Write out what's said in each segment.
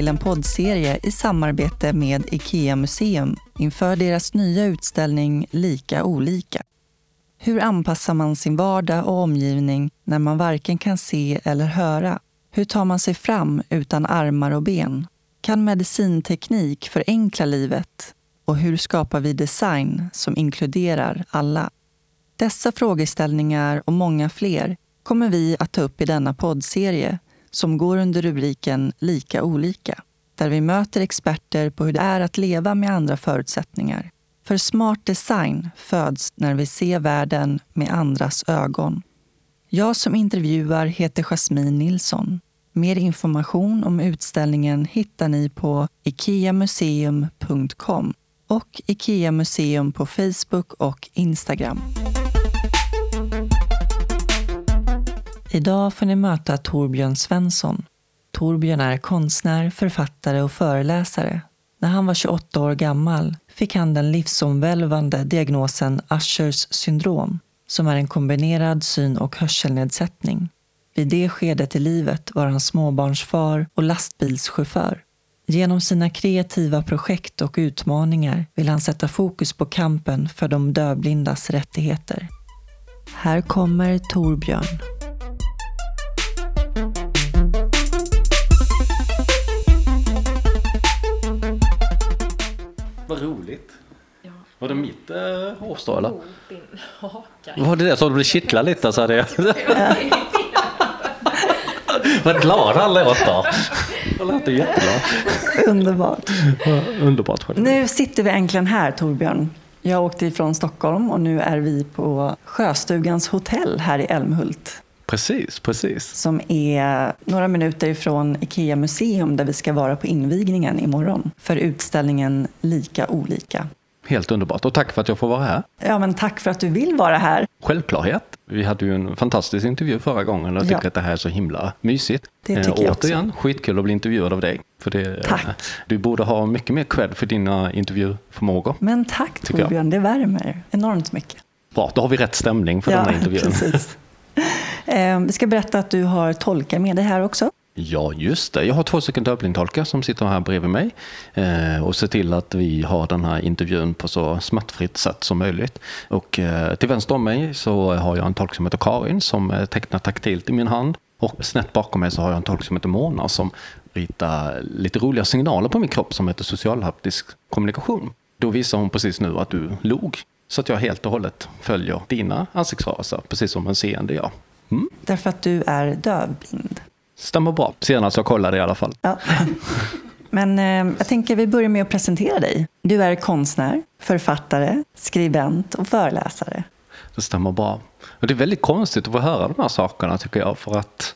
Till en poddserie i samarbete med IKEA Museum inför deras nya utställning Lika olika. Hur anpassar man sin vardag och omgivning när man varken kan se eller höra? Hur tar man sig fram utan armar och ben? Kan medicinteknik förenkla livet? Och hur skapar vi design som inkluderar alla? Dessa frågeställningar och många fler kommer vi att ta upp i denna poddserie som går under rubriken Lika olika, där vi möter experter på hur det är att leva med andra förutsättningar. För smart design föds när vi ser världen med andras ögon. Jag som intervjuar heter Jasmine Nilsson. Mer information om utställningen hittar ni på ikeamuseum.com och IKEA Museum på Facebook och Instagram. Idag får ni möta Torbjörn Svensson. Torbjörn är konstnär, författare och föreläsare. När han var 28 år gammal fick han den livsomvälvande diagnosen Ushers syndrom, som är en kombinerad syn och hörselnedsättning. Vid det skedet i livet var han småbarnsfar och lastbilschaufför. Genom sina kreativa projekt och utmaningar vill han sätta fokus på kampen för de dövblindas rättigheter. Här kommer Torbjörn. Vad roligt. Ja. Var det mitt eh, hårstrå eller? Oh, din haka. Var det det som du kittlade lite så hade jag... Vad glad han låter. Han låter jätteglad. Underbart. Underbart. själv. Nu sitter vi äntligen här, Torbjörn. Jag åkte ifrån Stockholm och nu är vi på Sjöstugans hotell här i Älmhult Precis, precis. som är några minuter ifrån IKEA Museum där vi ska vara på invigningen imorgon för utställningen Lika olika. Helt underbart. Och tack för att jag får vara här. Ja, men tack för att du vill vara här. Självklarhet. Vi hade ju en fantastisk intervju förra gången och jag tycker Ja. att det här är så himla mysigt. Det Eh, tycker jag också. Återigen, skitkul att bli intervjuad av dig. För det, eh, Tack. Du borde ha mycket mer cred för dina intervjuförmågor. Men tack jag. Torbjörn, det värmer enormt mycket. Bra, då har vi rätt stämning för den här intervjun. precis. Ehm, vi ska berätta att du har tolkar med dig här också. Ja, just det. Jag har två stycken dövblindtolkar som sitter här bredvid mig ehm, och ser till att vi har den här intervjun på så smärtfritt sätt som möjligt. Och eh, till vänster om mig så har jag en tolk som heter Karin som eh, tecknar taktilt i min hand. Och snett bakom mig så har jag en tolk som heter Mona som ritar lite roliga signaler på min kropp som heter socialhaptisk kommunikation. Då visar hon precis nu att du log. Så att jag helt och hållet följer dina ansiktsrörelser, precis som en seende gör. Mm. Därför att du är dövblind. Stämmer bra. Senast jag kollade i alla fall. Ja. Men eh, jag tänker vi börjar med att presentera dig. Du är konstnär, författare, skribent och föreläsare. Det stämmer bra. Och det är väldigt konstigt att få höra de här sakerna tycker jag. För att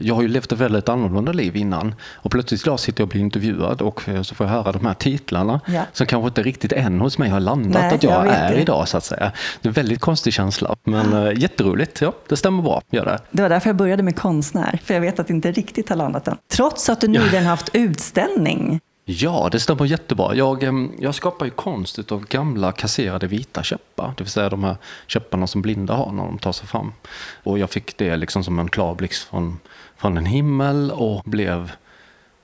jag har ju levt ett väldigt annorlunda liv innan. Och plötsligt idag sitter jag och blir intervjuad och eh, så får jag höra de här titlarna. Ja. Som kanske inte riktigt än hos mig har landat Nej, att jag, jag är det. idag så att säga. Det är en väldigt konstig känsla. Men äh, jätteroligt. Ja, det stämmer bra. Gör det. Det var därför jag började med konstnär, för jag vet att det inte riktigt har landat än. Trots att du nyligen haft utställning. Ja, det stämmer jättebra. Jag, em, jag skapar ju konst av gamla kasserade vita käppar. Det vill säga de här käpparna som blinda har när de tar sig fram. Och jag fick det liksom som en klar blixt från, från en himmel och blev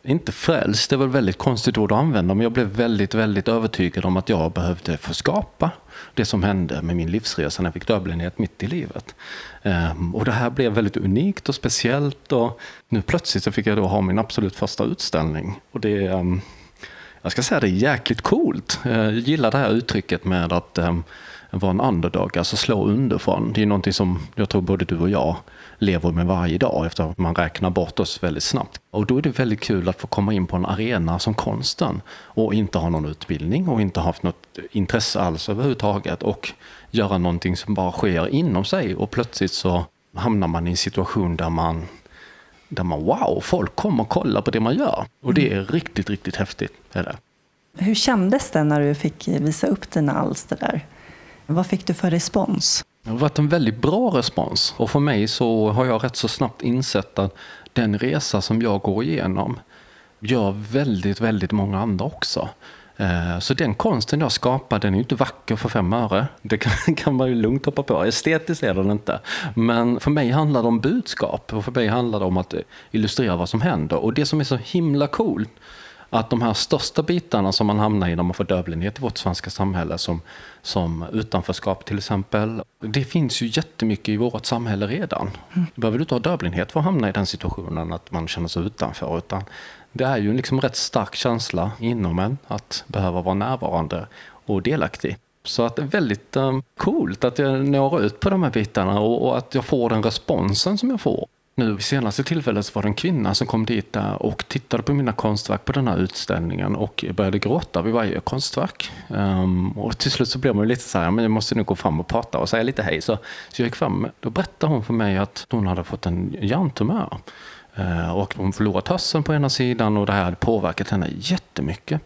inte frälst, det är väl väldigt konstigt ord att använda, men jag blev väldigt, väldigt övertygad om att jag behövde få skapa det som hände med min livsresa när jag fick dövblindhet mitt i livet. Ehm, och det här blev väldigt unikt och speciellt och nu plötsligt så fick jag då ha min absolut första utställning. Och det, ehm, jag ska säga det är jäkligt coolt. Eh, jag gillar det här uttrycket med att ehm, vara en underdog, alltså slå underifrån. Det är någonting som jag tror både du och jag lever med varje dag eftersom man räknar bort oss väldigt snabbt. Och då är det väldigt kul att få komma in på en arena som konsten och inte ha någon utbildning och inte haft något intresse alls överhuvudtaget och göra någonting som bara sker inom sig och plötsligt så hamnar man i en situation där man där man wow, folk kommer och kollar på det man gör. Och det är riktigt, riktigt häftigt. Är det. Hur kändes det när du fick visa upp dina alster där? Vad fick du för respons? Det har varit en väldigt bra respons och för mig så har jag rätt så snabbt insett att den resa som jag går igenom gör väldigt, väldigt många andra också. Eh, så den konsten jag skapar, den är ju inte vacker för fem öre. Det kan, kan man ju lugnt hoppa på. Estetiskt är den inte. Men för mig handlar det om budskap och för mig handlar det om att eh, illustrera vad som händer. Och det som är så himla coolt, att de här största bitarna som man hamnar i när man får dövblindhet i vårt svenska samhälle, som, som utanförskap till exempel, det finns ju jättemycket i vårt samhälle redan. Mm. behöver du inte ha dövblindhet för att hamna i den situationen att man känner sig utanför, utan det är ju en liksom rätt stark känsla inom en att behöva vara närvarande och delaktig. Så att det är väldigt um, coolt att jag når ut på de här bitarna och, och, att jag får den responsen som jag får. Nu vid senaste tillfället så var det en kvinna som kom dit och tittade på mina konstverk på den här utställningen och började gråta vid varje konstverk. Um, och till slut så blev man lite så här, men jag måste nu gå fram och prata och säga lite hej. Så, så jag gick fram, då berättade hon för mig att hon hade fått en hjärntumör. Uh, och hon förlorat hörseln på ena sidan och det här hade påverkat henne jättemycket.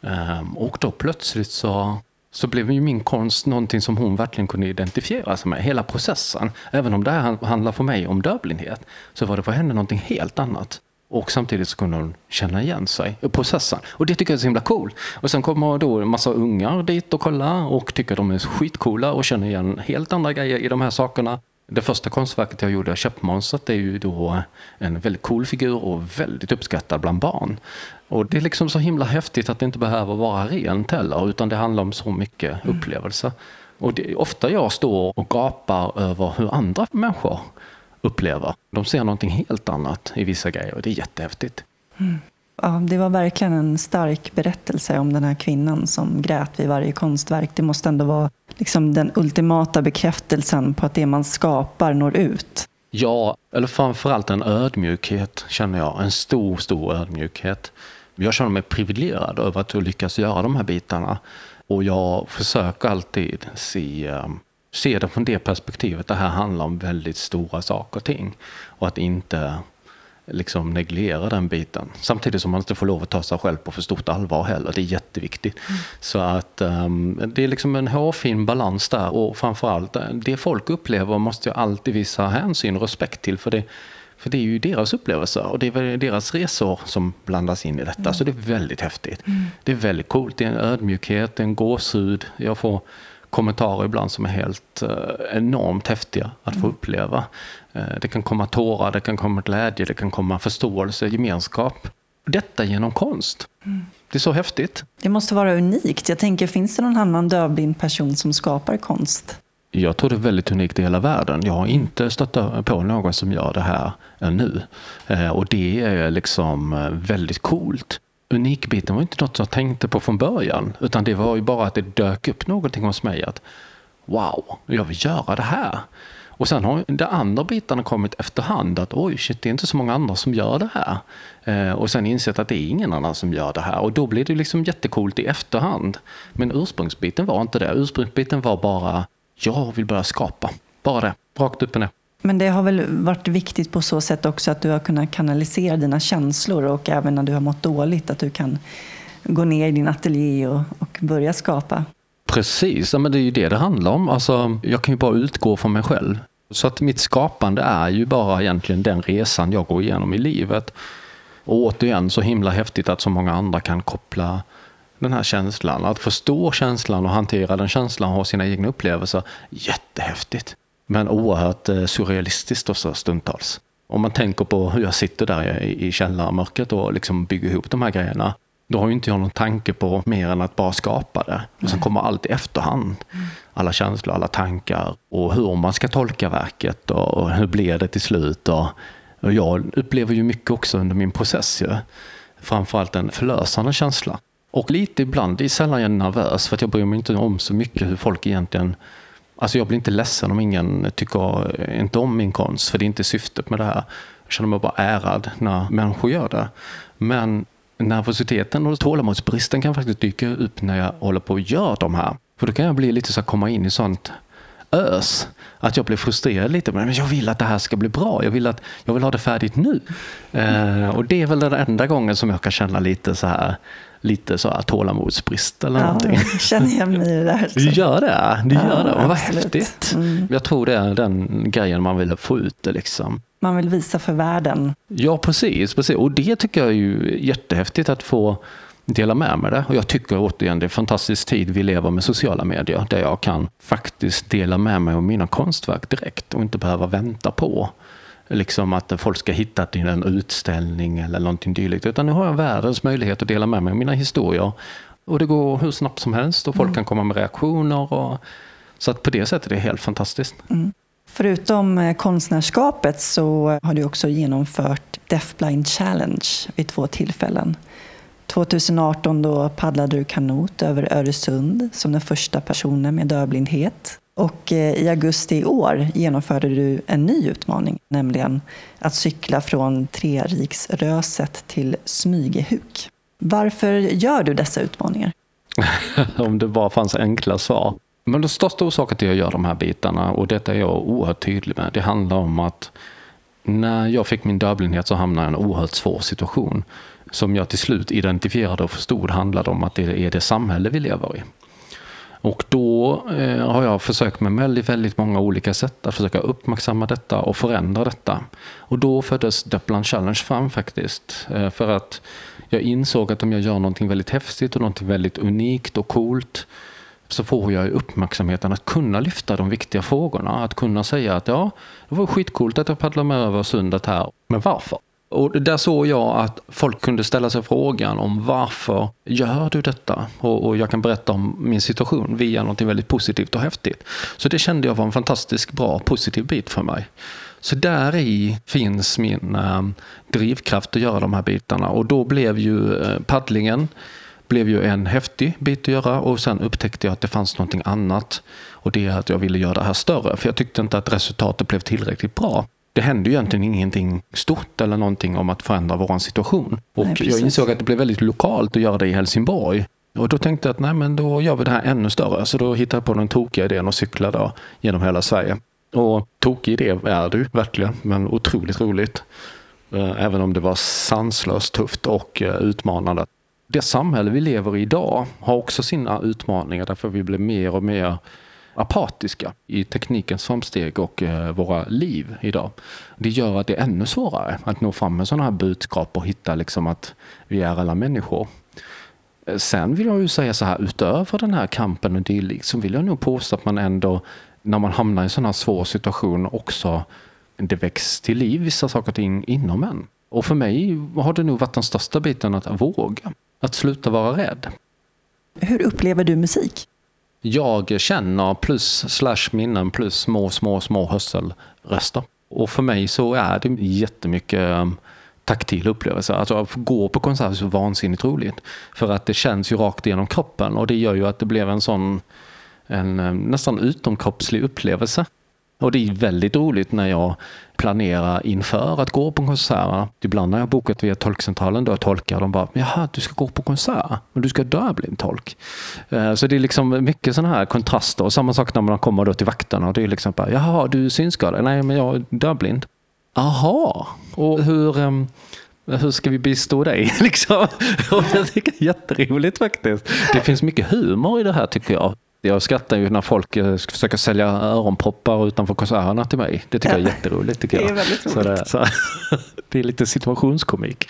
Um, och då plötsligt så så blev ju min konst någonting som hon verkligen kunde identifiera sig med. Hela processen. Även om det här handlar för mig om dövblindhet så var det för henne någonting helt annat. Och samtidigt så kunde hon känna igen sig i processen. Och det tycker jag är så himla cool. Och sen kommer då en massa ungar dit och kollar och tycker de är skitcoola och känner igen helt andra grejer i de här sakerna. Det första konstverket jag gjorde, Köpmonstret, är ju då en väldigt cool figur och väldigt uppskattad bland barn. Och det är liksom så himla häftigt att det inte behöver vara rent heller, utan det handlar om så mycket mm. upplevelse. Och det ofta jag står och gapar över hur andra människor upplever. De ser någonting helt annat i vissa grejer och det är jättehäftigt. Mm. Ja, det var verkligen en stark berättelse om den här kvinnan som grät vid varje konstverk. Det måste ändå vara liksom den ultimata bekräftelsen på att det man skapar når ut. Ja, eller framförallt en ödmjukhet känner jag. En stor, stor ödmjukhet. Jag känner mig privilegierad över att lyckas göra de här bitarna. Och jag försöker alltid se, ehm, se det från det perspektivet. Det här handlar om väldigt stora saker och ting. Och att inte liksom neglera den biten. Samtidigt som man inte får lov att ta sig själv på för stort allvar heller. Det är jätteviktigt. Mm. Så att um, det är liksom en hårfin balans där och framförallt eh, det folk upplever måste jag alltid visa hänsyn och respekt till. För det, för det är ju deras upplevelser och det är deras resor som blandas in i detta. Mm. Så det är väldigt häftigt. Mm. Det är väldigt coolt. Det är en ödmjukhet, det är en gåshud. Jag får kommentarer ibland som är helt eh, enormt häftiga att få mm. uppleva. Eh, det kan komma tårar, det kan komma glädje, det kan komma förståelse, gemenskap. Detta genom konst. Mm. Det är så häftigt. Det måste vara unikt. Jag tänker, finns det någon annan dövblind person som skapar konst? Jag tror det är väldigt unikt i hela världen. Jag har inte stött på någon som gör det här ännu. Eh, och det är liksom väldigt coolt unikbiten var inte något jag tänkte på från början. Utan det var ju bara att det dök upp någonting hos mig. att Wow, jag vill göra det här. Och sen har de andra bitarna kommit efterhand. Att oj, shit, det är inte så många andra som gör det här. Eh, och sen insett att det är ingen annan som gör det här. Och då blir det liksom jättekult i efterhand. Men ursprungsbiten var inte det. Ursprungsbiten var bara, jag vill börja skapa. Bara det, rakt upp och ner. Men det har väl varit viktigt på så sätt också att du har kunnat kanalisera dina känslor och även när du har mått dåligt att du kan gå ner i din ateljé och, och börja skapa. Precis, ja, men det är ju det det handlar om. Alltså, jag kan ju bara utgå från mig själv. Så att mitt skapande är ju bara egentligen den resan jag går igenom i livet. Och återigen så himla häftigt att så många andra kan koppla den här känslan. Att förstå känslan och hantera den känslan och ha sina egna upplevelser. Jättehäftigt. Men oerhört eh, surrealistiskt också stundtals. Om man tänker på hur jag sitter där i källarmörkret och liksom bygger ihop de här grejerna. Då har ju inte jag någon tanke på mer än att bara skapa det. Och sen kommer allt i efterhand. Alla känslor, alla tankar och hur man ska tolka verket och hur blir det till slut. Och, och jag upplever ju mycket också under min process ju. Framförallt en förlösande känsla. Och lite ibland, det är sällan jag är nervös för att jag bryr mig inte om så mycket hur folk egentligen Alltså jag blir inte ledsen om ingen tycker inte om min konst, för det är inte syftet med det här. Jag känner mig bara ärad när människor gör det. Men nervositeten och tålamodsbristen kan faktiskt dyka upp när jag håller på och gör de här. För då kan jag bli lite så komma in i sånt ös. Att jag blir frustrerad lite. Men jag vill att det här ska bli bra. Jag vill, att, jag vill ha det färdigt nu. Eh, och det är väl den enda gången som jag kan känna lite så här lite så här tålamodsbrist eller ja, någonting. Jag känner igen mig i det där. Du gör det? Du gör det? Vad häftigt. Mm. Jag tror det är den grejen man vill få ut det liksom. Man vill visa för världen. Ja, precis. precis. Och det tycker jag är ju jättehäftigt att få dela med mig det. Och jag tycker återigen det är en fantastisk tid vi lever med sociala medier där jag kan faktiskt dela med mig av mina konstverk direkt och inte behöva vänta på liksom att folk ska hitta till en utställning eller någonting dylikt. Utan nu har jag världens möjlighet att dela med mig av mina historier. Och det går hur snabbt som helst och folk mm. kan komma med reaktioner. Och, så att på det sättet är det helt fantastiskt. Mm. Förutom eh, konstnärskapet så har du också genomfört Deaf Blind Challenge vid två tillfällen. 2018 då paddlade du kanot över Öresund som den första personen med dövblindhet. Och eh, i augusti i år genomförde du en ny utmaning, nämligen att cykla från Treriksröset till Smygehuk. Varför gör du dessa utmaningar? Om det bara fanns enkla svar. Men den största orsaken till att jag gör de här bitarna, och detta är jag oerhört tydlig med, det handlar om att när jag fick min dövblindhet så hamnade jag i en oerhört svår situation som jag till slut identifierade och förstod handlade om att det är det samhälle vi lever i. Och då eh, har jag försökt med väldigt, väldigt många olika sätt att försöka uppmärksamma detta och förändra detta. Och då föddes Deplan Challenge fram faktiskt. Eh, för att jag insåg att om jag gör någonting väldigt häftigt och någonting väldigt unikt och coolt så får jag uppmärksamheten att kunna lyfta de viktiga frågorna. Att kunna säga att ja, det var skitcoolt att jag paddlade med över sundet här, men varför? Och där såg jag att folk kunde ställa sig frågan om varför gör du detta? Och, och, jag kan berätta om min situation via något väldigt positivt och häftigt. Så det kände jag var en fantastiskt bra, positiv bit för mig. Så där i finns min eh, drivkraft att göra de här bitarna. Och då blev ju eh, paddlingen blev ju en häftig bit att göra och sen upptäckte jag att det fanns någonting annat. Och det är att jag ville göra det här större, för jag tyckte inte att resultatet blev tillräckligt bra det hände ju egentligen ingenting stort eller någonting om att förändra vår situation. Och nej, jag insåg att det blev väldigt lokalt att göra det i Helsingborg. Och då tänkte jag att nej, men då gör vi det här ännu större. Så då hittade jag på den tokiga idén att cykla då genom hela Sverige. Och tokig idé är det ju verkligen, men otroligt roligt. Eh, även om det var sanslöst tufft och eh, utmanande. Det samhälle vi lever i idag har också sina utmaningar därför vi blir mer och mer apatiska i teknikens framsteg och eh, våra liv idag. Det gör att det är ännu svårare att nå fram med sådana här budskap och hitta liksom att vi är alla människor. Eh, sen vill jag ju säga så här, utöver den här kampen och dylikt så vill jag nog påstå att man ändå, när man hamnar i en här svår situation, också det väcks till liv vissa saker och ting inom en. Och för mig har det nog varit den största biten att våga. Att sluta vara rädd. Hur upplever du musik? Jag känner plus slash minnen plus små, små, små hörselrester. Och för mig så är det jättemycket eh, taktil upplevelse. Alltså att gå på konsert är så vansinnigt roligt. För att det känns ju rakt igenom kroppen och det gör ju att det blev en sån en eh, nästan utomkroppslig upplevelse. Och det är väldigt roligt när jag planerar inför att gå på konserter. Ibland när jag bokat via tolkcentralen då tolkar de bara, jaha, du ska gå på konsert, men du ska dövblindtolk. Eh, så det är liksom mycket sådana här kontraster. Och samma sak när man kommer då till vakterna. Och det är liksom bara, jaha, du är synskadad? Nej, men jag är dövblind. Aha, och hur, hur ska vi bistå dig? liksom. Och jag tycker det är jätteroligt faktiskt. Det finns mycket humor i det här tycker jag. Jag skrattar ju när folk eh, försöker sälja öronproppar utanför konserterna till mig. Det tycker ja. jag är jätteroligt. Tycker det är väldigt roligt. Så det, så, det är lite situationskomik.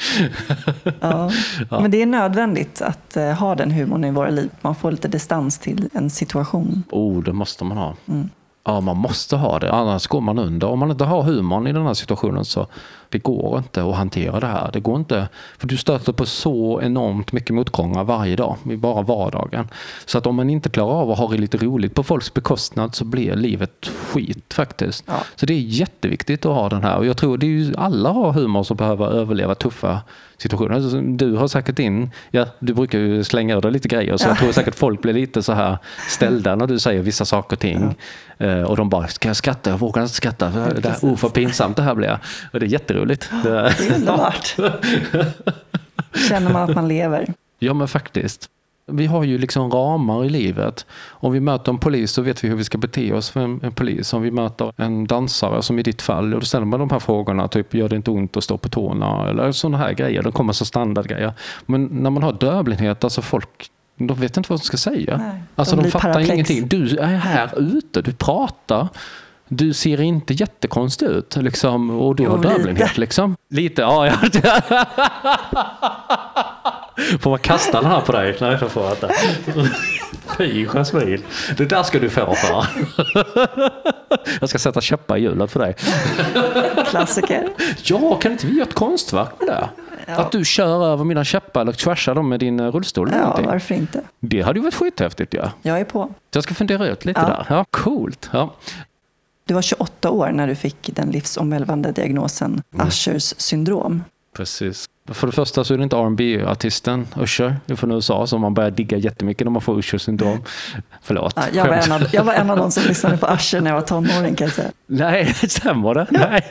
Ja. ja. Men det är nödvändigt att uh, ha den humorn i våra liv. Man får lite distans till en situation. Oh, det måste man ha. Mm. Ja, man måste ha det, annars går man under. Om man inte har humorn i den här situationen så det går inte att hantera det här. Det går inte, för du stöter på så enormt mycket motgångar varje dag, i bara vardagen. Så att om man inte klarar av att ha det lite roligt på folks bekostnad så blir livet skit faktiskt. Ja. Så det är jätteviktigt att ha den här. Och jag tror det är ju, alla har humor som behöver överleva tuffa situationer. Alltså, du har säkert in, ja du brukar ju slänga ur dig lite grejer så ja. jag tror säkert folk blir lite så här ställda när du säger vissa saker och ting. Ja. Eh, och de bara, ska jag skratta? Jag vågar inte skratta. Det är, oh, för pinsamt det här blir. Och det är jätteroligt. Det är underbart. Känner man att man lever. Ja men faktiskt. Vi har ju liksom ramar i livet. Om vi möter en polis så vet vi hur vi ska bete oss för en, en polis. Om vi möter en dansare som i ditt fall, då ställer man de här frågorna. Typ, gör det inte ont att stå på tårna? Eller sådana här grejer. De kommer som standardgrejer. Men när man har dövblindhet, alltså folk de vet inte vad de ska säga. Nej, alltså de, de fattar paraplex. ingenting. Du är här ute, du pratar. Du ser inte jättekonstig ut liksom, och du jo, har dövblindhet. Liksom. Lite, ja. ja. Får man kasta den här på dig? Nej, jag får inte. Fy Jasmin, det där ska du få för. Jag ska sätta käppar i hjulet för dig. Klassiker. Ja, kan inte vi göra ett konstverk med det? Ja. Att du kör över mina käppar eller trashar dem med din eh, rullstol eller Ja, någonting. varför inte? Det hade ju varit skithäftigt ja. Jag är på. Så jag ska fundera ut lite Ja. där. Ja, coolt. Ja. Du var 28 år när du fick den livsomvälvande diagnosen Mm. Ushers syndrom. Precis. För det första så är det inte rb artisten Usher från USA som man börjar digga jättemycket när man får Usher syndrom. Förlåt. Ja, jag, var av, jag var en av de som lyssnade på Usher när jag var tonåring kan jag säga. Nej, stämmer det? Nej.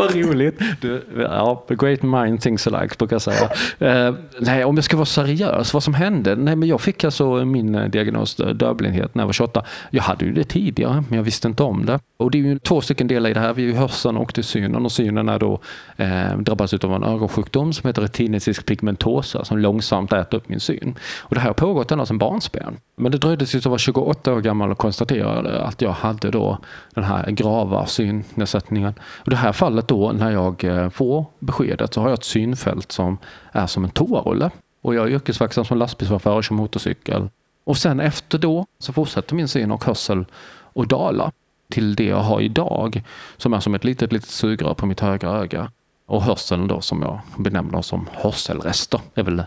Vad roligt. Du, ja, great mind thinks alike brukar jag säga. Eh, nej, om jag ska vara seriös, vad som hände? Nej, men jag fick alltså min eh, diagnos eh, dövblindhet när jag var 28. Jag hade ju det tidigare, men jag visste inte om det. Och det är ju två stycken delar i det här. Vi är ju hörseln och det är synen. Och synen är då eh, drabbas av en ögonsjukdom som heter retinitisk pigmentosa som långsamt äter upp min syn. Och det här har pågått ända sedan barnsben. Men det dröjde tills jag var 28 år gammal och konstaterade att jag hade då den här grava synnedsättningen. Och det här fallet då när jag eh, får beskedet så har jag ett synfält som är som en toarulle. Och jag är yrkesverksam som lastbilschaufför och kör motorcykel. Och sen efter då så fortsätter min syn och hörsel att dala till det jag har idag som är som ett litet, litet sugrör på mitt högra öga. Och hörseln då som jag benämner som hörselrester är väl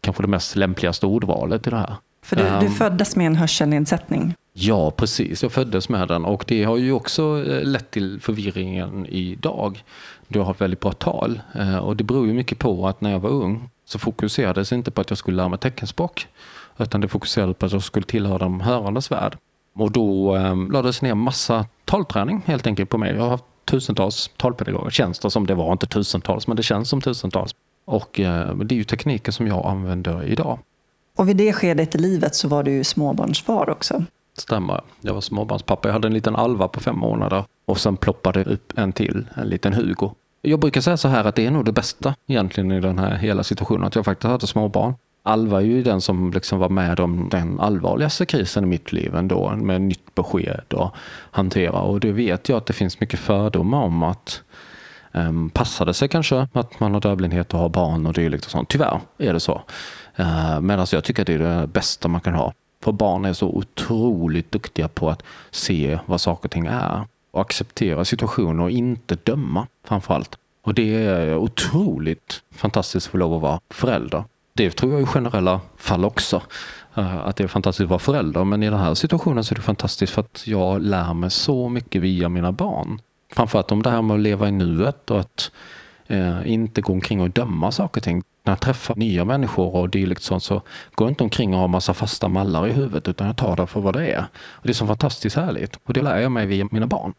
kanske det mest lämpligaste ordvalet i det här. För du, du Ehm. föddes med en hörselnedsättning. Ja, precis. Jag föddes med den och det har ju också eh, lett till förvirringen idag. Du har ett väldigt bra tal eh, och det beror ju mycket på att när jag var ung så fokuserades inte på att jag skulle lära mig teckenspråk utan det fokuserade på att jag skulle tillhöra de hörandes värld. Och då eh, lades ner massa talträning helt enkelt på mig. Jag har haft tusentals talpedagoger, känns det som. Det var inte tusentals, men det känns som tusentals. Och eh, det är ju tekniken som jag använder idag. Och vid det skedet i livet så var du ju småbarnsfar också. Stämmer. Jag var småbarnspappa. Jag hade en liten Alva på fem månader och sen ploppade det upp en till, en liten Hugo. Jag brukar säga så här att det är nog det bästa egentligen i den här hela situationen, att jag faktiskt hade småbarn. Alva är ju den som liksom var med om den allvarligaste krisen i mitt liv ändå, med nytt besked och hantera. Och det vet jag att det finns mycket fördomar om att ehm, um, passar det sig kanske att man har dövblindhet och har barn och dylikt och sånt. Tyvärr är det så. Uh, Medan jag tycker att det är det bästa man kan ha. För barn är så otroligt duktiga på att se vad saker och ting är och acceptera situationer och inte döma framför allt. Och det är otroligt fantastiskt att få lov att vara förälder. Det tror jag i generella fall också. Eh, att det är fantastiskt att vara förälder. Men i den här situationen så är det fantastiskt för att jag lär mig så mycket via mina barn. Framförallt om det här med att leva i nuet och att eh, inte gå omkring och döma saker och ting. När jag träffar nya människor och dylikt sånt så går jag inte omkring och har massa fasta mallar i huvudet utan jag tar det för vad det är. Och det är så fantastiskt härligt och det lär jag mig via mina barn.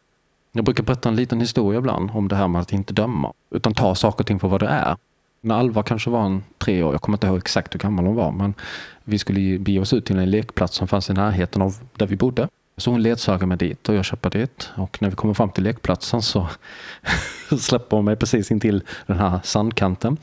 Jag brukar berätta en liten historia ibland om det här med att inte döma utan ta saker och ting för vad det är. När Alva kanske var en tre år, jag kommer inte ihåg exakt hur gammal hon var, men vi skulle bege oss ut till en lekplats som fanns i närheten av där vi bodde. Så hon ledsagade mig dit och jag köpte dit. Och när vi kommer fram till lekplatsen så släpper hon mig precis in till den här sandkanten.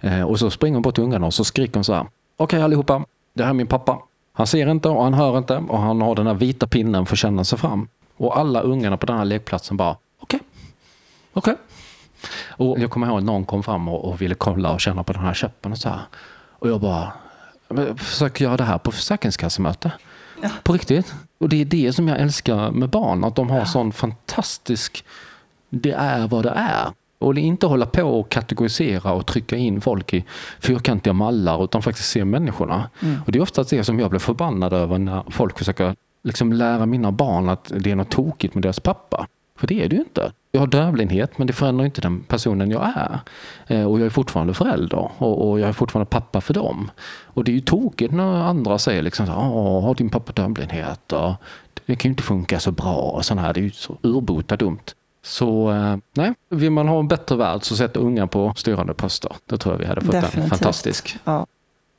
Eh, och så springer hon bort till ungarna och så skriker hon så här. Okej allihopa, det här är min pappa. Han ser inte och han hör inte och han har den här vita pinnen för att känna sig fram. Och alla ungarna på den här lekplatsen bara okej, okej. Och jag kommer ihåg att någon kom fram och, och ville kolla och känna på den här käppen och så här. Och jag bara, "Men försöker göra det här på försäkringskassemöte. Ja. På riktigt. Och det är det som jag älskar med barn, att de har sån fantastisk, det är vad det är. Och det är inte hålla på och kategorisera och trycka in folk i fyrkantiga mallar utan faktiskt se människorna. Och det är oftast det som jag blir förbannad över när folk försöker liksom lära mina barn att det är något tokigt med deras pappa. För det är det ju inte. Jag har dövblindhet men det förändrar inte den personen jag är. Eh, och jag är fortfarande förälder och, jag är fortfarande pappa för dem. Och det är ju tokigt när andra säger liksom så Åh, har din pappa dövblindhet? Det kan ju inte funka så bra och sånt här. Det är ju så urbota dumt. Så eh, nej, vill man ha en bättre värld så sätt unga på styrande poster. Då tror jag vi hade fått en Definitivt. fantastisk. Ja.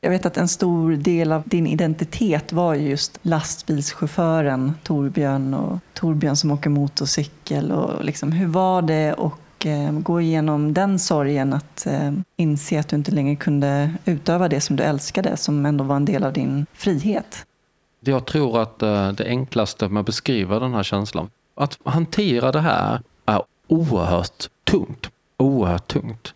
Jag vet att en stor del av din identitet var just lastbilschauffören Torbjörn och Torbjörn som åker motorcykel. Och liksom, hur var det att eh, gå igenom den sorgen att eh, inse att du inte längre kunde utöva det som du älskade, som ändå var en del av din frihet? Jag tror att eh, det enklaste med att beskriva den här känslan, att hantera det här är oerhört tungt. Oerhört tungt.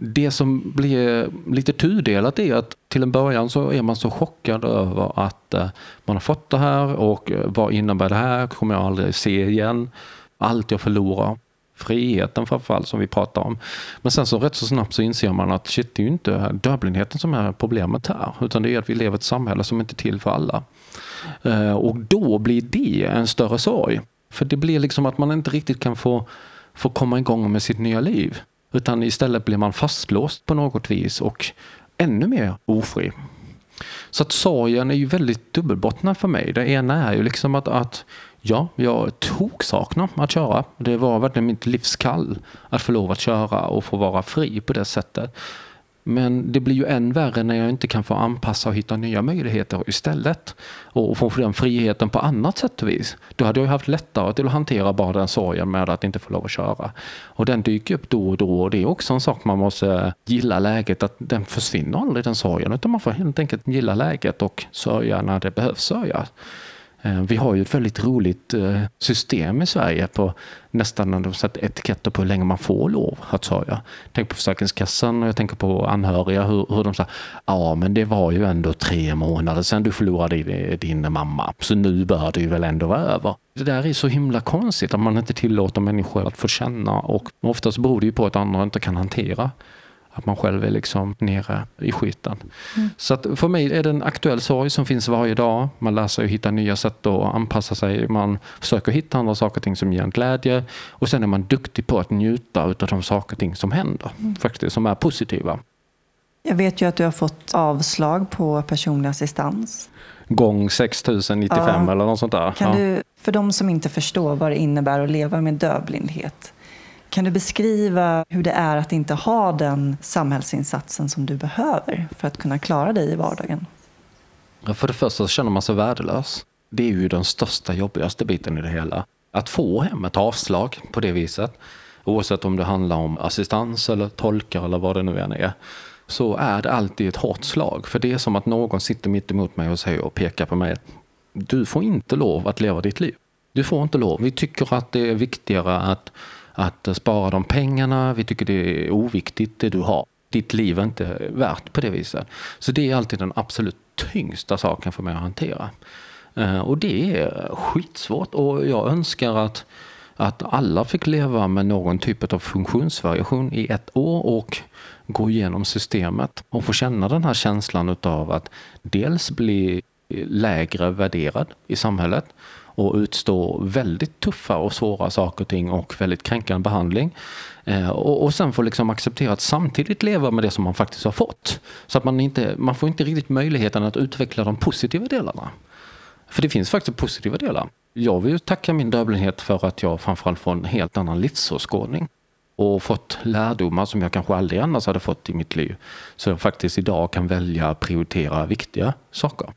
Det som blir lite tudelat är att till en början så är man så chockad över att eh, man har fått det här och eh, vad innebär det här? Kommer jag aldrig se igen? Allt jag förlorar. Friheten framförallt som vi pratar om. Men sen så rätt så snabbt så inser man att shit, det är ju inte dödblindheten som är problemet här. Utan det är att vi lever i ett samhälle som inte är till för alla. Eh, och då blir det en större sorg. För det blir liksom att man inte riktigt kan få, få komma igång med sitt nya liv. Utan istället blir man fastlåst på något vis och ännu mer ofri. Så att sorgen är ju väldigt dubbelbottnad för mig. Det ena är ju liksom att, att ja, jag toksaknar att köra. Det var verkligen mitt livskall att få lov att köra och få vara fri på det sättet. Men det blir ju än värre när jag inte kan få anpassa och hitta nya möjligheter istället. Och få den friheten på annat sätt och vis. Då hade jag haft lättare till att hantera bara den sorgen med att inte få lov att köra. Och den dyker upp då och då och det är också en sak man måste gilla läget att den försvinner aldrig den sorgen utan man får helt enkelt gilla läget och sörja när det behövs sörjas. Eh, vi har ju ett väldigt roligt eh, system i Sverige på nästan när de sätter etiketter på hur länge man får lov att sörja. Tänk på Försäkringskassan och jag tänker på anhöriga hur, hur de säger ja men det var ju ändå tre månader sedan du förlorade eh, din mamma så nu bör det ju väl ändå vara över. Det där är så himla konstigt att man inte tillåter människor att få känna och oftast beror det ju på att andra inte kan hantera att man själv är liksom nere i skiten. Mm. Så för mig är det en aktuell sorg som finns varje dag. Man lär sig att hitta nya sätt att anpassa sig. Man försöker hitta andra saker och ting som ger en glädje. Och sen är man duktig på att njuta av de saker och ting som händer. Mm. Faktiskt, som är positiva. Jag vet ju att du har fått avslag på personlig assistans. Gång 6095 ja. eller något sånt där. Kan ja. du, för de som inte förstår vad det innebär att leva med dövblindhet. Kan du beskriva hur det är att inte ha den samhällsinsatsen som du behöver för att kunna klara dig i vardagen? För det första så känner man sig värdelös. Det är ju den största, jobbigaste biten i det hela. Att få hem ett avslag på det viset, oavsett om det handlar om assistans eller tolkar eller vad det nu än är, så är det alltid ett hårt slag. För det är som att någon sitter mitt emot mig och säger och pekar på mig. Du får inte lov att leva ditt liv. Du får inte lov. Vi tycker att det är viktigare att att spara de pengarna. Vi tycker det är oviktigt det du har. Ditt liv är inte värt på det viset. Så det är alltid den absolut tyngsta saken för mig att hantera. Eh, och det är skitsvårt och jag önskar att, att alla fick leva med någon typ av funktionsvariation i ett år och gå igenom systemet och få känna den här känslan utav att dels bli lägre värderad i samhället och utstå väldigt tuffa och svåra saker och ting och väldigt kränkande behandling. Eh, och, och sen få liksom acceptera att samtidigt leva med det som man faktiskt har fått. Så att man inte, man får inte riktigt möjligheten att utveckla de positiva delarna. För det finns faktiskt positiva delar. Jag vill tacka min dövblindhet för att jag framförallt får en helt annan livsåskådning och fått lärdomar som jag kanske aldrig annars hade fått i mitt liv. Så jag faktiskt idag kan välja att prioritera viktiga saker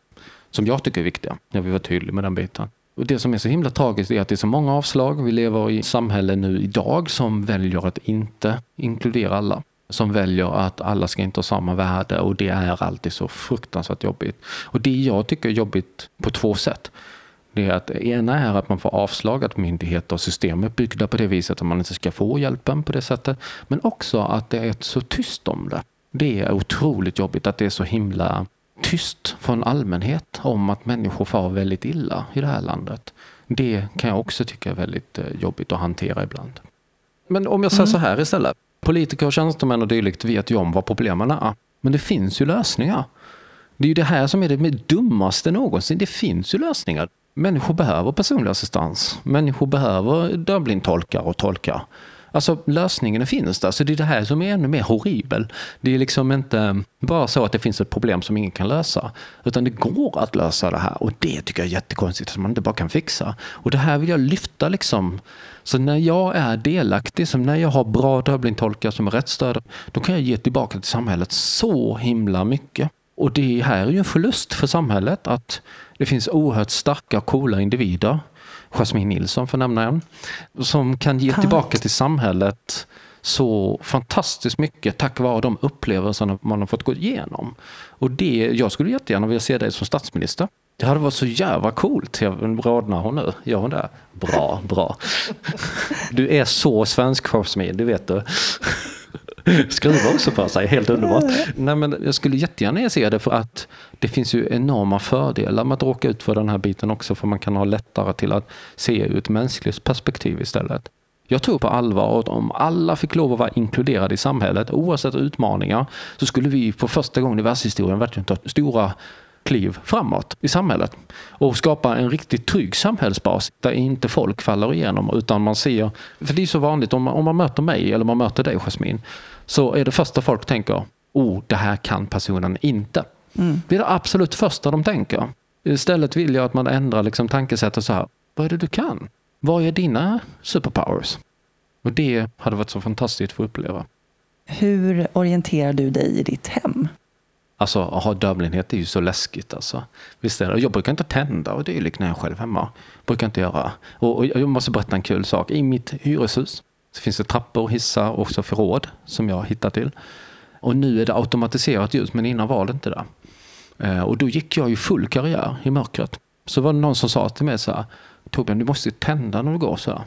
som jag tycker är viktiga. Jag vill vara tydlig med den biten. Och det som är så himla tragiskt är att det är så många avslag. Vi lever i ett samhälle nu idag som väljer att inte inkludera alla. Som väljer att alla ska inte ha samma värde och det är alltid så fruktansvärt jobbigt. Och det jag tycker är jobbigt på två sätt. Det är att det ena är att man får avslag, att myndigheter och system är byggda på det viset att man inte ska få hjälpen på det sättet. Men också att det är så tyst om det. Det är otroligt jobbigt att det är så himla tyst från allmänhet om att människor far väldigt illa i det här landet. Det kan jag också tycka är väldigt eh, jobbigt att hantera ibland. Men om jag säger mm. så här istället. Politiker och tjänstemän och dylikt vet ju om vad problemen är. Men det finns ju lösningar. Det är ju det här som är det dummaste någonsin. Det finns ju lösningar. Människor behöver personlig assistans. Människor behöver dövblindtolkar och tolkar. Alltså lösningen finns där, så det är det här som är ännu mer horribel. Det är liksom inte bara så att det finns ett problem som ingen kan lösa, utan det går att lösa det här och det tycker jag är jättekonstigt att man inte bara kan fixa. Och det här vill jag lyfta liksom. Så när jag är delaktig, som när jag har bra dövblindtolkar som är rättsstöd, då kan jag ge tillbaka till samhället så himla mycket. Och det här är ju en förlust för samhället att det finns oerhört starka och coola individer Jasmine Nilsson för nämna en, som kan ge tillbaka till samhället så fantastiskt mycket tack vare de upplevelser man har fått gå igenom. Och det, jag skulle jättegärna vilja se dig som statsminister. Det hade varit så jävla coolt. Rodnar hon nu? Gör hon det? Bra, bra. Du är så svensk Jasmine, det vet du. Skruvar också på sig, helt underbart. Nej, men jag skulle jättegärna se det för att det finns ju enorma fördelar med att råka ut för den här biten också. För man kan ha lättare till att se ur ett mänskligt perspektiv istället. Jag tror på allvar att om alla fick lov att vara inkluderade i samhället, oavsett utmaningar, så skulle vi för första gången i världshistorien verkligen ta stora kliv framåt i samhället och skapa en riktigt trygg samhällsbas där inte folk faller igenom utan man ser, för det är så vanligt om man, om man möter mig eller man möter dig Jasmin, så är det första folk tänker, oh det här kan personen inte. Mm. Det är det absolut första de tänker. Istället vill jag att man ändrar liksom tankesättet så här, vad är det du kan? Vad är dina superpowers? Och det hade varit så fantastiskt att få uppleva. Hur orienterar du dig i ditt hem? Alltså att ha dövblindhet är ju så läskigt alltså. Visst är det? Jag brukar inte tända och dylikt när jag är själv hemma. Brukar inte göra. Och, och, jag måste berätta en kul sak. I mitt hyreshus så finns det trappor, hissar och också förråd som jag hittar till. Och nu är det automatiserat ljus men innan var det inte det. Eh, och då gick jag ju full karriär i mörkret. Så var det någon som sa till mig så här, Torbjörn du måste tända när du går så här.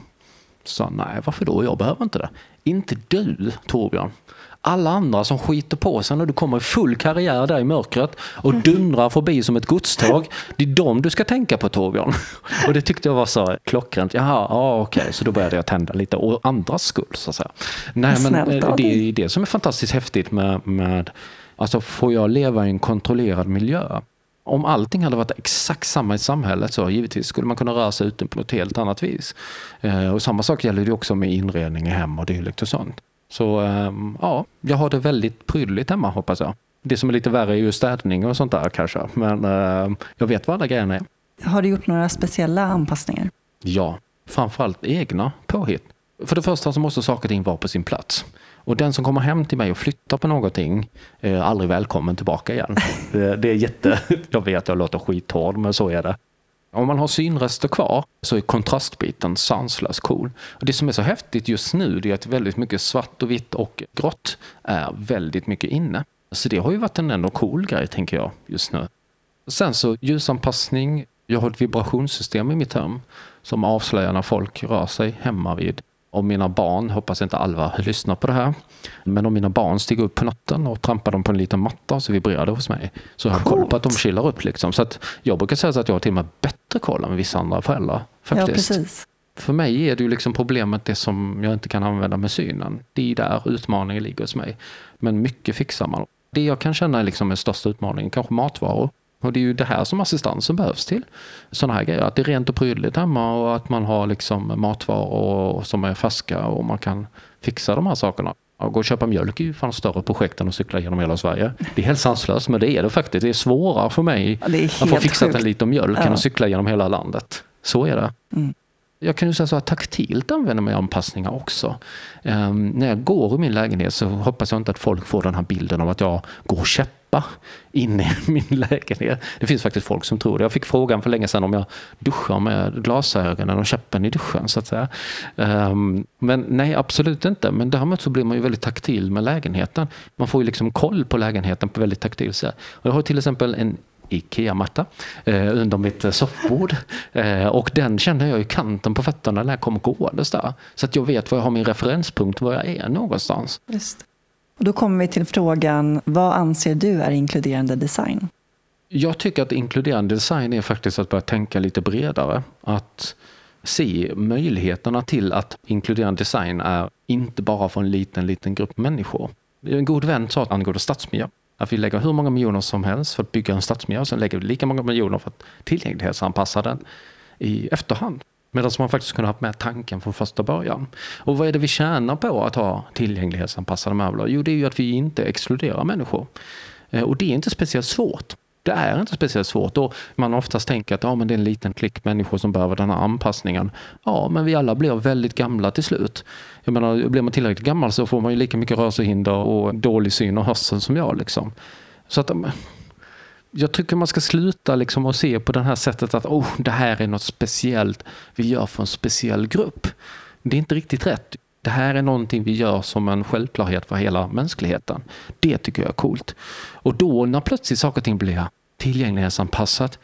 Så sa nej varför då? Jag behöver inte det. Inte du Torbjörn alla andra som skiter på sig när du kommer i full karriär där i mörkret och dundrar förbi som ett godståg. Det är dem du ska tänka på Torbjörn. Och det tyckte jag var så klockrent. Jaha, ja, okej, okay. så då började jag tända lite. Och andras skull så att säga. Nej, men eh, det är det som är fantastiskt häftigt med, med Alltså får jag leva i en kontrollerad miljö? Om allting hade varit exakt samma i samhället så givetvis skulle man kunna röra sig ute på ett helt annat vis. Eh, och samma sak gäller det också med inredning i hem och dylikt och sånt. Så ehm, ja, jag har det väldigt prydligt hemma hoppas jag. Det som är lite värre är ju städning och sånt där kanske. Men ehm, jag vet vad alla grejerna är. Har du gjort några speciella anpassningar? Ja, framförallt egna påhitt. För det första så måste saker och ting vara på sin plats. Och den som kommer hem till mig och flyttar på någonting är aldrig välkommen tillbaka igen. Det, är jätte... Jag vet att jag låter skithård, men så är det. Om man har synrester kvar så är kontrastbiten sanslöst cool. Och det som är så häftigt just nu är att väldigt mycket svart och vitt och grått är väldigt mycket inne. Så det har ju varit en ändå cool grej tänker jag just nu. Sen så ljusanpassning. Jag har ett vibrationssystem i mitt hem som avslöjar när folk rör sig hemma vid om mina barn, hoppas inte Alva lyssnar på det här, men om mina barn stiger upp på natten och trampar dem på en liten matta så vibrerar det hos mig. Så jag har koll på att de chillar upp. Liksom. Så att jag brukar säga att jag har till och med bättre koll än vissa andra föräldrar. Faktiskt. Ja. För mig är det ju liksom problemet det som jag inte kan använda med synen. Det är där utmaningen ligger hos mig. Men mycket fixar man. Det jag kan känna är liksom den största utmaningen, kanske matvaror. Och det är ju det här som assistansen behövs till. Sådana här grejer, att det är rent och prydligt hemma och att man har liksom matvaror som är färska och man kan fixa de här sakerna. Att gå och köpa mjölk är ju fan större projekt än att cykla genom hela Sverige. Det är helt sanslöst, men det är det faktiskt. Det är svårare för mig ja, att få fixat en liter mjölk ja. än att cykla genom hela landet. Så är det. Mm. Jag kan ju säga så att taktilt använder mig anpassningar också. Um, när jag går i min lägenhet så hoppas jag inte att folk får den här bilden av att jag går och käppar inne i min lägenhet. Det finns faktiskt folk som tror det. Jag fick frågan för länge sedan om jag duschar med glasögonen och käppen i duschen så att säga. Um, men nej, absolut inte. Men däremot så blir man ju väldigt taktil med lägenheten. Man får ju liksom koll på lägenheten på väldigt taktil sätt. Jag har till exempel en IKEA-matta eh, under mitt eh, soffbord. Eh, och den känner jag i kanten på fötterna när jag kommer gåendes där. Så att jag vet var jag har min referenspunkt, var jag är någonstans. Just. Och då kommer vi till frågan, vad anser du är inkluderande design? Jag tycker att inkluderande design är faktiskt att börja tänka lite bredare. Att se möjligheterna till att inkluderande design är inte bara för en liten, liten grupp människor. En god vän sa angående stadsmiljö att vi lägger hur många miljoner som helst för att bygga en stadsmiljö och sen lägger vi lika många miljoner för att tillgänglighetsanpassa den i efterhand. Medan man faktiskt kunde ha med tanken från första början. Och vad är det vi tjänar på att ha tillgänglighetsanpassade möbler? Jo, det är ju att vi inte exkluderar människor. Eh, och det är inte speciellt svårt. Det är inte speciellt svårt. Och man oftast tänker att ja, men det är en liten klick människor som behöver den här anpassningen. Ja, men vi alla blir väldigt gamla till slut. Jag menar, blir man tillräckligt gammal så får man ju lika mycket rörelsehinder och dålig syn och hörsel som jag. Liksom. Så att, mm, jag tycker man ska sluta liksom att se på det här sättet att oh, det här är något speciellt vi gör för en speciell grupp. Det är inte riktigt rätt. Det här är någonting vi gör som en självklarhet för hela mänskligheten. Det tycker jag är coolt. Och då när plötsligt saker och ting blir tillgänglighetsanpassat.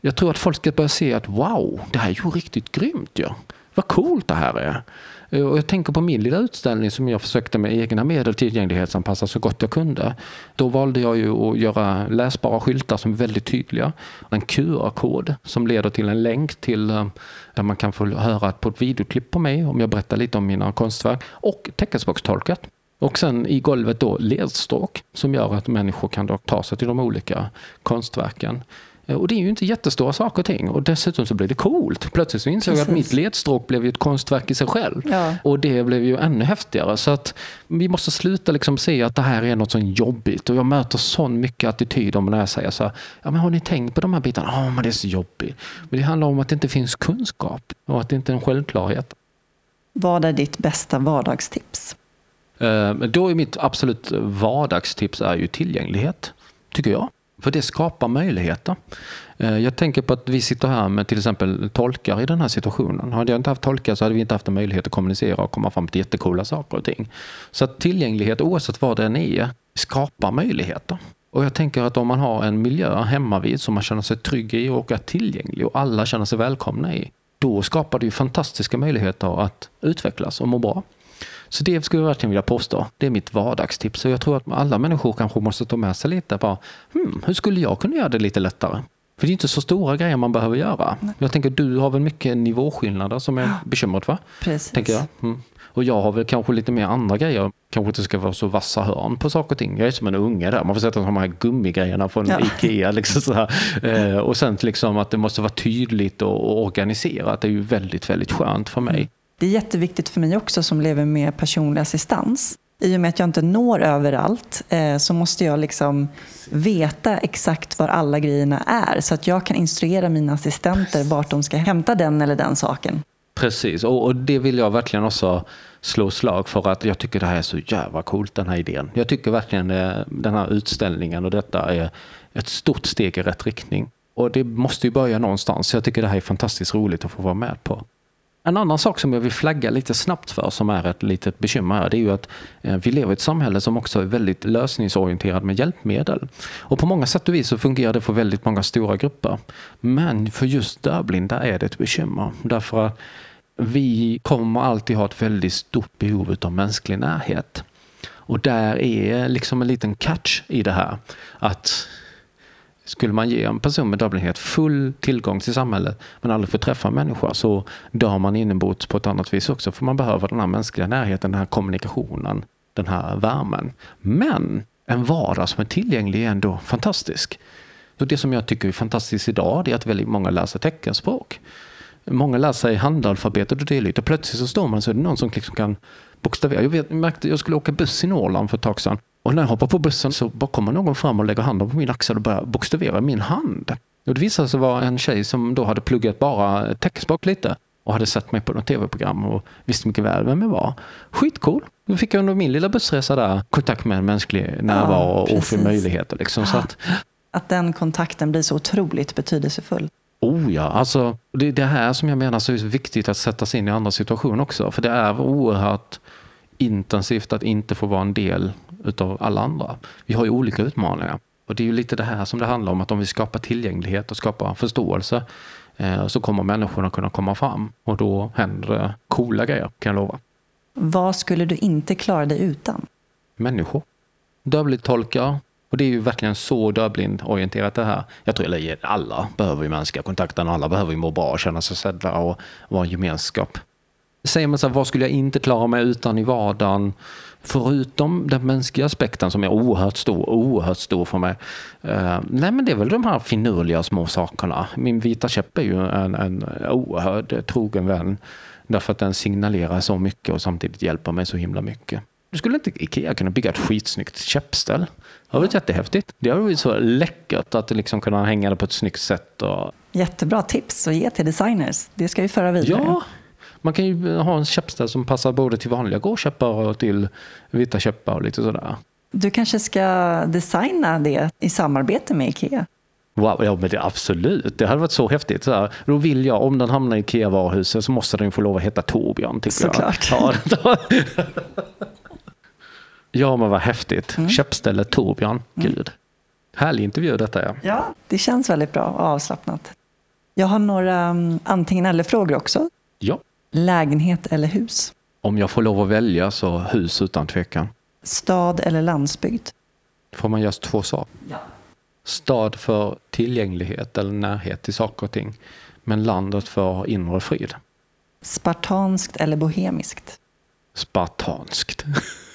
Jag tror att folk ska börja se att wow, det här är ju riktigt grymt ju. Ja. Vad coolt det här är. Eh, och jag tänker på min lilla utställning som jag försökte med egna medel tillgänglighetsanpassa så gott jag kunde. Då valde jag ju att göra läsbara skyltar som är väldigt tydliga. En QR-kod som leder till en länk till eh, där man kan få höra på ett videoklipp på mig om jag berättar lite om mina konstverk och teckenspråkstolkat. Och sen i golvet då ledstråk som gör att människor kan då ta sig till de olika konstverken. Eh, och det är ju inte jättestora saker och ting. Och dessutom så blir det coolt. Plötsligt så insåg jag att mitt ledstråk blev ju ett konstverk i sig själv. Ja. Och det blev ju ännu häftigare. Så att vi måste sluta liksom se att det här är något så jobbigt. Och jag möter så mycket attityder när jag säger så här, ja men har ni tänkt på de här bitarna? Ja men det är så jobbigt. Men det handlar om att det inte finns kunskap och att det inte är en självklarhet. Vad är ditt bästa vardagstips? Eh, då är mitt absolut vardagstips är ju tillgänglighet, tycker jag. För det skapar möjligheter. Eh, jag tänker på att vi sitter här med till exempel tolkar i den här situationen. Hade jag inte haft tolkar så hade vi inte haft en möjlighet att kommunicera och komma fram till jättekola saker och ting. Så att tillgänglighet, oavsett vad den är, skapar möjligheter. Och jag tänker att om man har en miljö hemmavid som man känner sig trygg i och är tillgänglig och alla känner sig välkomna i, då skapar det ju fantastiska möjligheter att utvecklas och må bra. Så det skulle jag verkligen vilja påstå. Det är mitt vardagstips. Och jag tror att alla människor kanske måste ta med sig lite bara, hmm, hur skulle jag kunna göra det lite lättare? För det är inte så stora grejer man behöver göra. Jag tänker du har väl mycket nivåskillnader som är bekymret va? Precis. Tänker jag. Mm. Och jag har väl kanske lite mer andra grejer. Kanske inte ska vara så vassa hörn på saker och ting. Jag är som en unge där. Man får sätta de här gummigrejerna från ja. Ikea. Liksom så eh, och sen liksom att det måste vara tydligt och, organiserat. Det är ju väldigt, väldigt skönt för mig. Det är jätteviktigt för mig också som lever med personlig assistans. I och med att jag inte når överallt eh, så måste jag liksom veta exakt var alla grejerna är så att jag kan instruera mina assistenter vart de ska hämta den eller den saken. Precis, och, och det vill jag verkligen också slå slag för att jag tycker det här är så jävla coolt den här idén. Jag tycker verkligen eh, den här utställningen och detta är ett stort steg i rätt riktning. Och det måste ju börja någonstans. Jag tycker det här är fantastiskt roligt att få vara med på. En annan sak som jag vill flagga lite snabbt för som är ett litet bekymmer här, det är ju att eh, vi lever i ett samhälle som också är väldigt lösningsorienterat med hjälpmedel. Och på många sätt och vis så fungerar det för väldigt många stora grupper. Men för just dövblinda är det ett bekymmer. Därför att vi kommer alltid ha ett väldigt stort behov av mänsklig närhet. Och där är liksom en liten catch i det här. Att skulle man ge en person med dövblindhet full tillgång till samhället men aldrig få träffa en människa så dör man inombords på ett annat vis också. För man behöver den här mänskliga närheten, den här kommunikationen, den här värmen. Men en vardag som är tillgänglig är ändå fantastisk. Och det som jag tycker är fantastiskt idag är att väldigt många läser teckenspråk. Många lär sig handalfabetet och dylikt och plötsligt så står man så är det någon som liksom kan bokstavera. Jag, vet, jag märkte, jag skulle åka buss i Norrland för ett tag sedan och när jag hoppar på bussen så bara kommer någon fram och lägger handen på min axel och börjar bokstavera min hand. Och det visade sig vara en tjej som då hade pluggat bara teckenspråk lite och hade sett mig på något tv-program och visste mycket väl vem jag var. Skitcool! Då fick jag under min lilla bussresa där kontakt med en mänsklig närvaro ja, och för möjligheter. Liksom. Så att, att den kontakten blir så otroligt betydelsefull. Oh ja, alltså det är det här som jag menar så är viktigt att sätta sig in i andra situationer också. För det är oerhört intensivt att inte få vara en del utav alla andra. Vi har ju olika utmaningar. Och det är ju lite det här som det handlar om, att om vi skapar tillgänglighet och skapar förståelse eh, så kommer människorna kunna komma fram. Och då händer det coola grejer, kan jag lova. Vad skulle du inte klara dig utan? Människor. Dövblindtolkar. Och det är ju verkligen så dövblindorienterat det här. Jag tror att alla behöver ju mänskliga kontakter, alla behöver ju må bra, känna sig sedda och vara en gemenskap. Säger man så här, vad skulle jag inte klara mig utan i vardagen? Förutom den mänskliga aspekten som är oerhört stor, oerhört stor för mig. Uh, nej men det är väl de här finurliga små sakerna. Min vita käpp är ju en, en oerhört trogen vän. Därför att den signalerar så mycket och samtidigt hjälper mig så himla mycket. Du skulle inte Ikea kunna bygga ett skitsnyggt käppställ? Det hade varit jättehäftigt. Det hade varit så läckert att liksom kunna hänga det på ett snyggt sätt. Och... Jättebra tips att ge till designers. Det ska vi föra vidare. Ja, man kan ju ha en käppställ som passar både till vanliga gåkäppar och till vita käppar och lite sådär. Du kanske ska designa det i samarbete med Ikea? Wow, ja men det absolut. Det hade varit så häftigt. Så här. Då vill jag, om den hamnar i Ikea-varuhuset så måste den få lov att heta Torbjörn. Såklart. Jag. Ja, ja men vad häftigt. Mm. Käppställe Torbjörn. Mm. Gud. Härlig intervju detta ja. Ja, det känns väldigt bra och avslappnat. Jag har några um, antingen eller-frågor också. Ja. Lägenhet eller hus? Om jag får lov att välja så hus utan tvekan. Stad eller landsbygd? Får man just två saker? Ja. Stad för tillgänglighet eller närhet till saker och ting. Men landet för inre frid. Spartanskt eller bohemiskt? Spartanskt.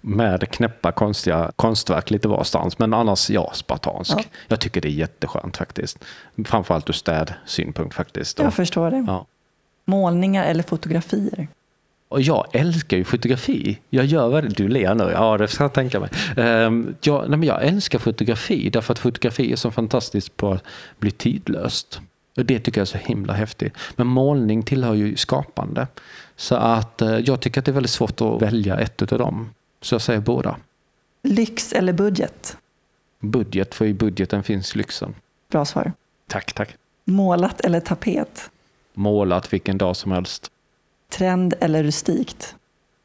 Med knäppa konstiga konstverk lite varstans. Men annars ja, spartansk. Ja. Jag tycker det är jätteskönt faktiskt. Framförallt ur städsynpunkt faktiskt. Jag Och, förstår det. ja. Målningar eller fotografier? Och jag älskar ju fotografi. Jag gör vad du ler nu, ja det ska jag tänka mig. Um, jag, nej, men jag älskar fotografi därför att fotografi är så fantastiskt på att bli tidlöst. Och det tycker jag är så himla häftigt. Men målning tillhör ju skapande. Så att eh, jag tycker att det är väldigt svårt att välja ett av dem. Så jag säger båda. Lyx eller budget? Budget, för i budgeten finns lyxen. Bra svar. Tack, tack. Målat eller tapet? Målat vilken dag som helst. Trend eller rustikt?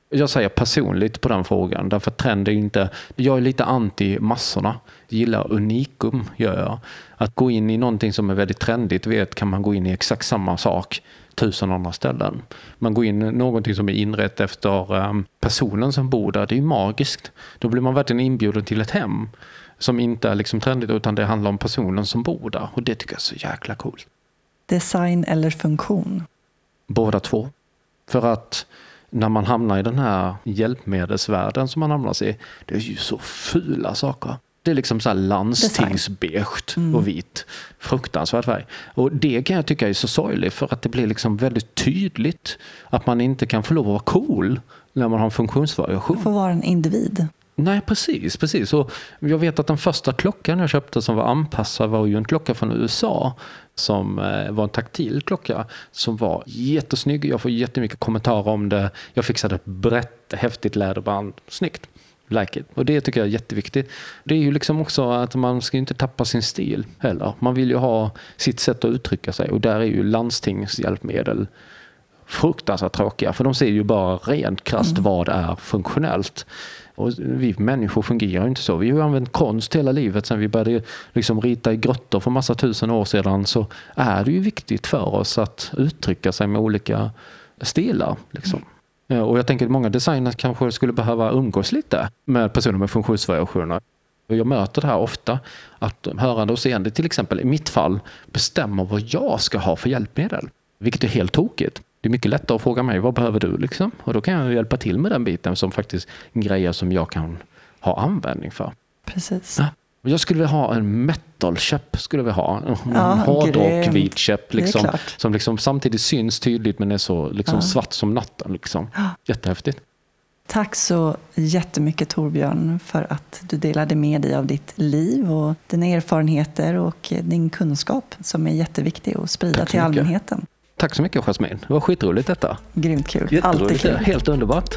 Jag säger personligt på den frågan, därför trend är inte... Jag är lite anti massorna. Gillar unikum, gör jag. Att gå in i någonting som är väldigt trendigt, vet kan man gå in i exakt samma sak tusen andra ställen. Man går in i någonting som är inrett efter um, personen som bor där, det är ju magiskt. Då blir man verkligen inbjuden till ett hem som inte är liksom trendigt utan det handlar om personen som bor där. Och det tycker jag är så jäkla coolt. Design eller funktion? Båda två. För att när man hamnar i den här hjälpmedelsvärlden som man hamnar i, det är ju så fula saker. Det är liksom så här landstingsbeige och vit. Fruktansvärt färg. Och det kan jag tycka är så sorgligt för att det blir liksom väldigt tydligt att man inte kan få lov att vara cool när man har en funktionsvariation. Du får vara en individ. Nej, precis. precis. Och jag vet att den första klockan jag köpte som var anpassad var ju en klocka från USA som eh, var en taktil klocka som var jättesnygg. Jag får jättemycket kommentarer om det. Jag fixade ett brett, häftigt läderband. Snyggt. Like it. Och det tycker jag är jätteviktigt. Det är ju liksom också att man ska inte tappa sin stil heller. Man vill ju ha sitt sätt att uttrycka sig och där är ju landstingshjälpmedel fruktansvärt tråkiga. För de ser ju bara rent krasst vad är funktionellt. Och vi människor fungerar ju inte så. Vi har använt konst hela livet sedan vi började liksom rita i grottor för massa tusen år sedan. Så är det ju viktigt för oss att uttrycka sig med olika stilar. Liksom. Eh, Och jag tänker att många designers kanske skulle behöva umgås lite med personer med funktionsvariationer. Jag möter det här ofta, att hörande och seende till exempel i mitt fall bestämmer vad jag ska ha för hjälpmedel. Vilket är helt tokigt. Det är mycket lättare att fråga mig, vad behöver du? Liksom? Och då kan jag hjälpa till med den biten som faktiskt grejer som jag kan ha användning för. Precis. Ja. Jag skulle vilja ha en metal-käpp. Skulle vi ha. En Ja, hårdrock-vit grymt. käpp. Liksom, som liksom samtidigt syns tydligt men är så liksom Ja. svart som natten. Liksom. Jättehäftigt. Tack så jättemycket Torbjörn för att du delade med dig av ditt liv och dina erfarenheter och din kunskap som är jätteviktig att sprida till allmänheten. Tack så mycket Jasmine. Det var skitroligt detta. Grymt kul. Alltid kul. Helt underbart.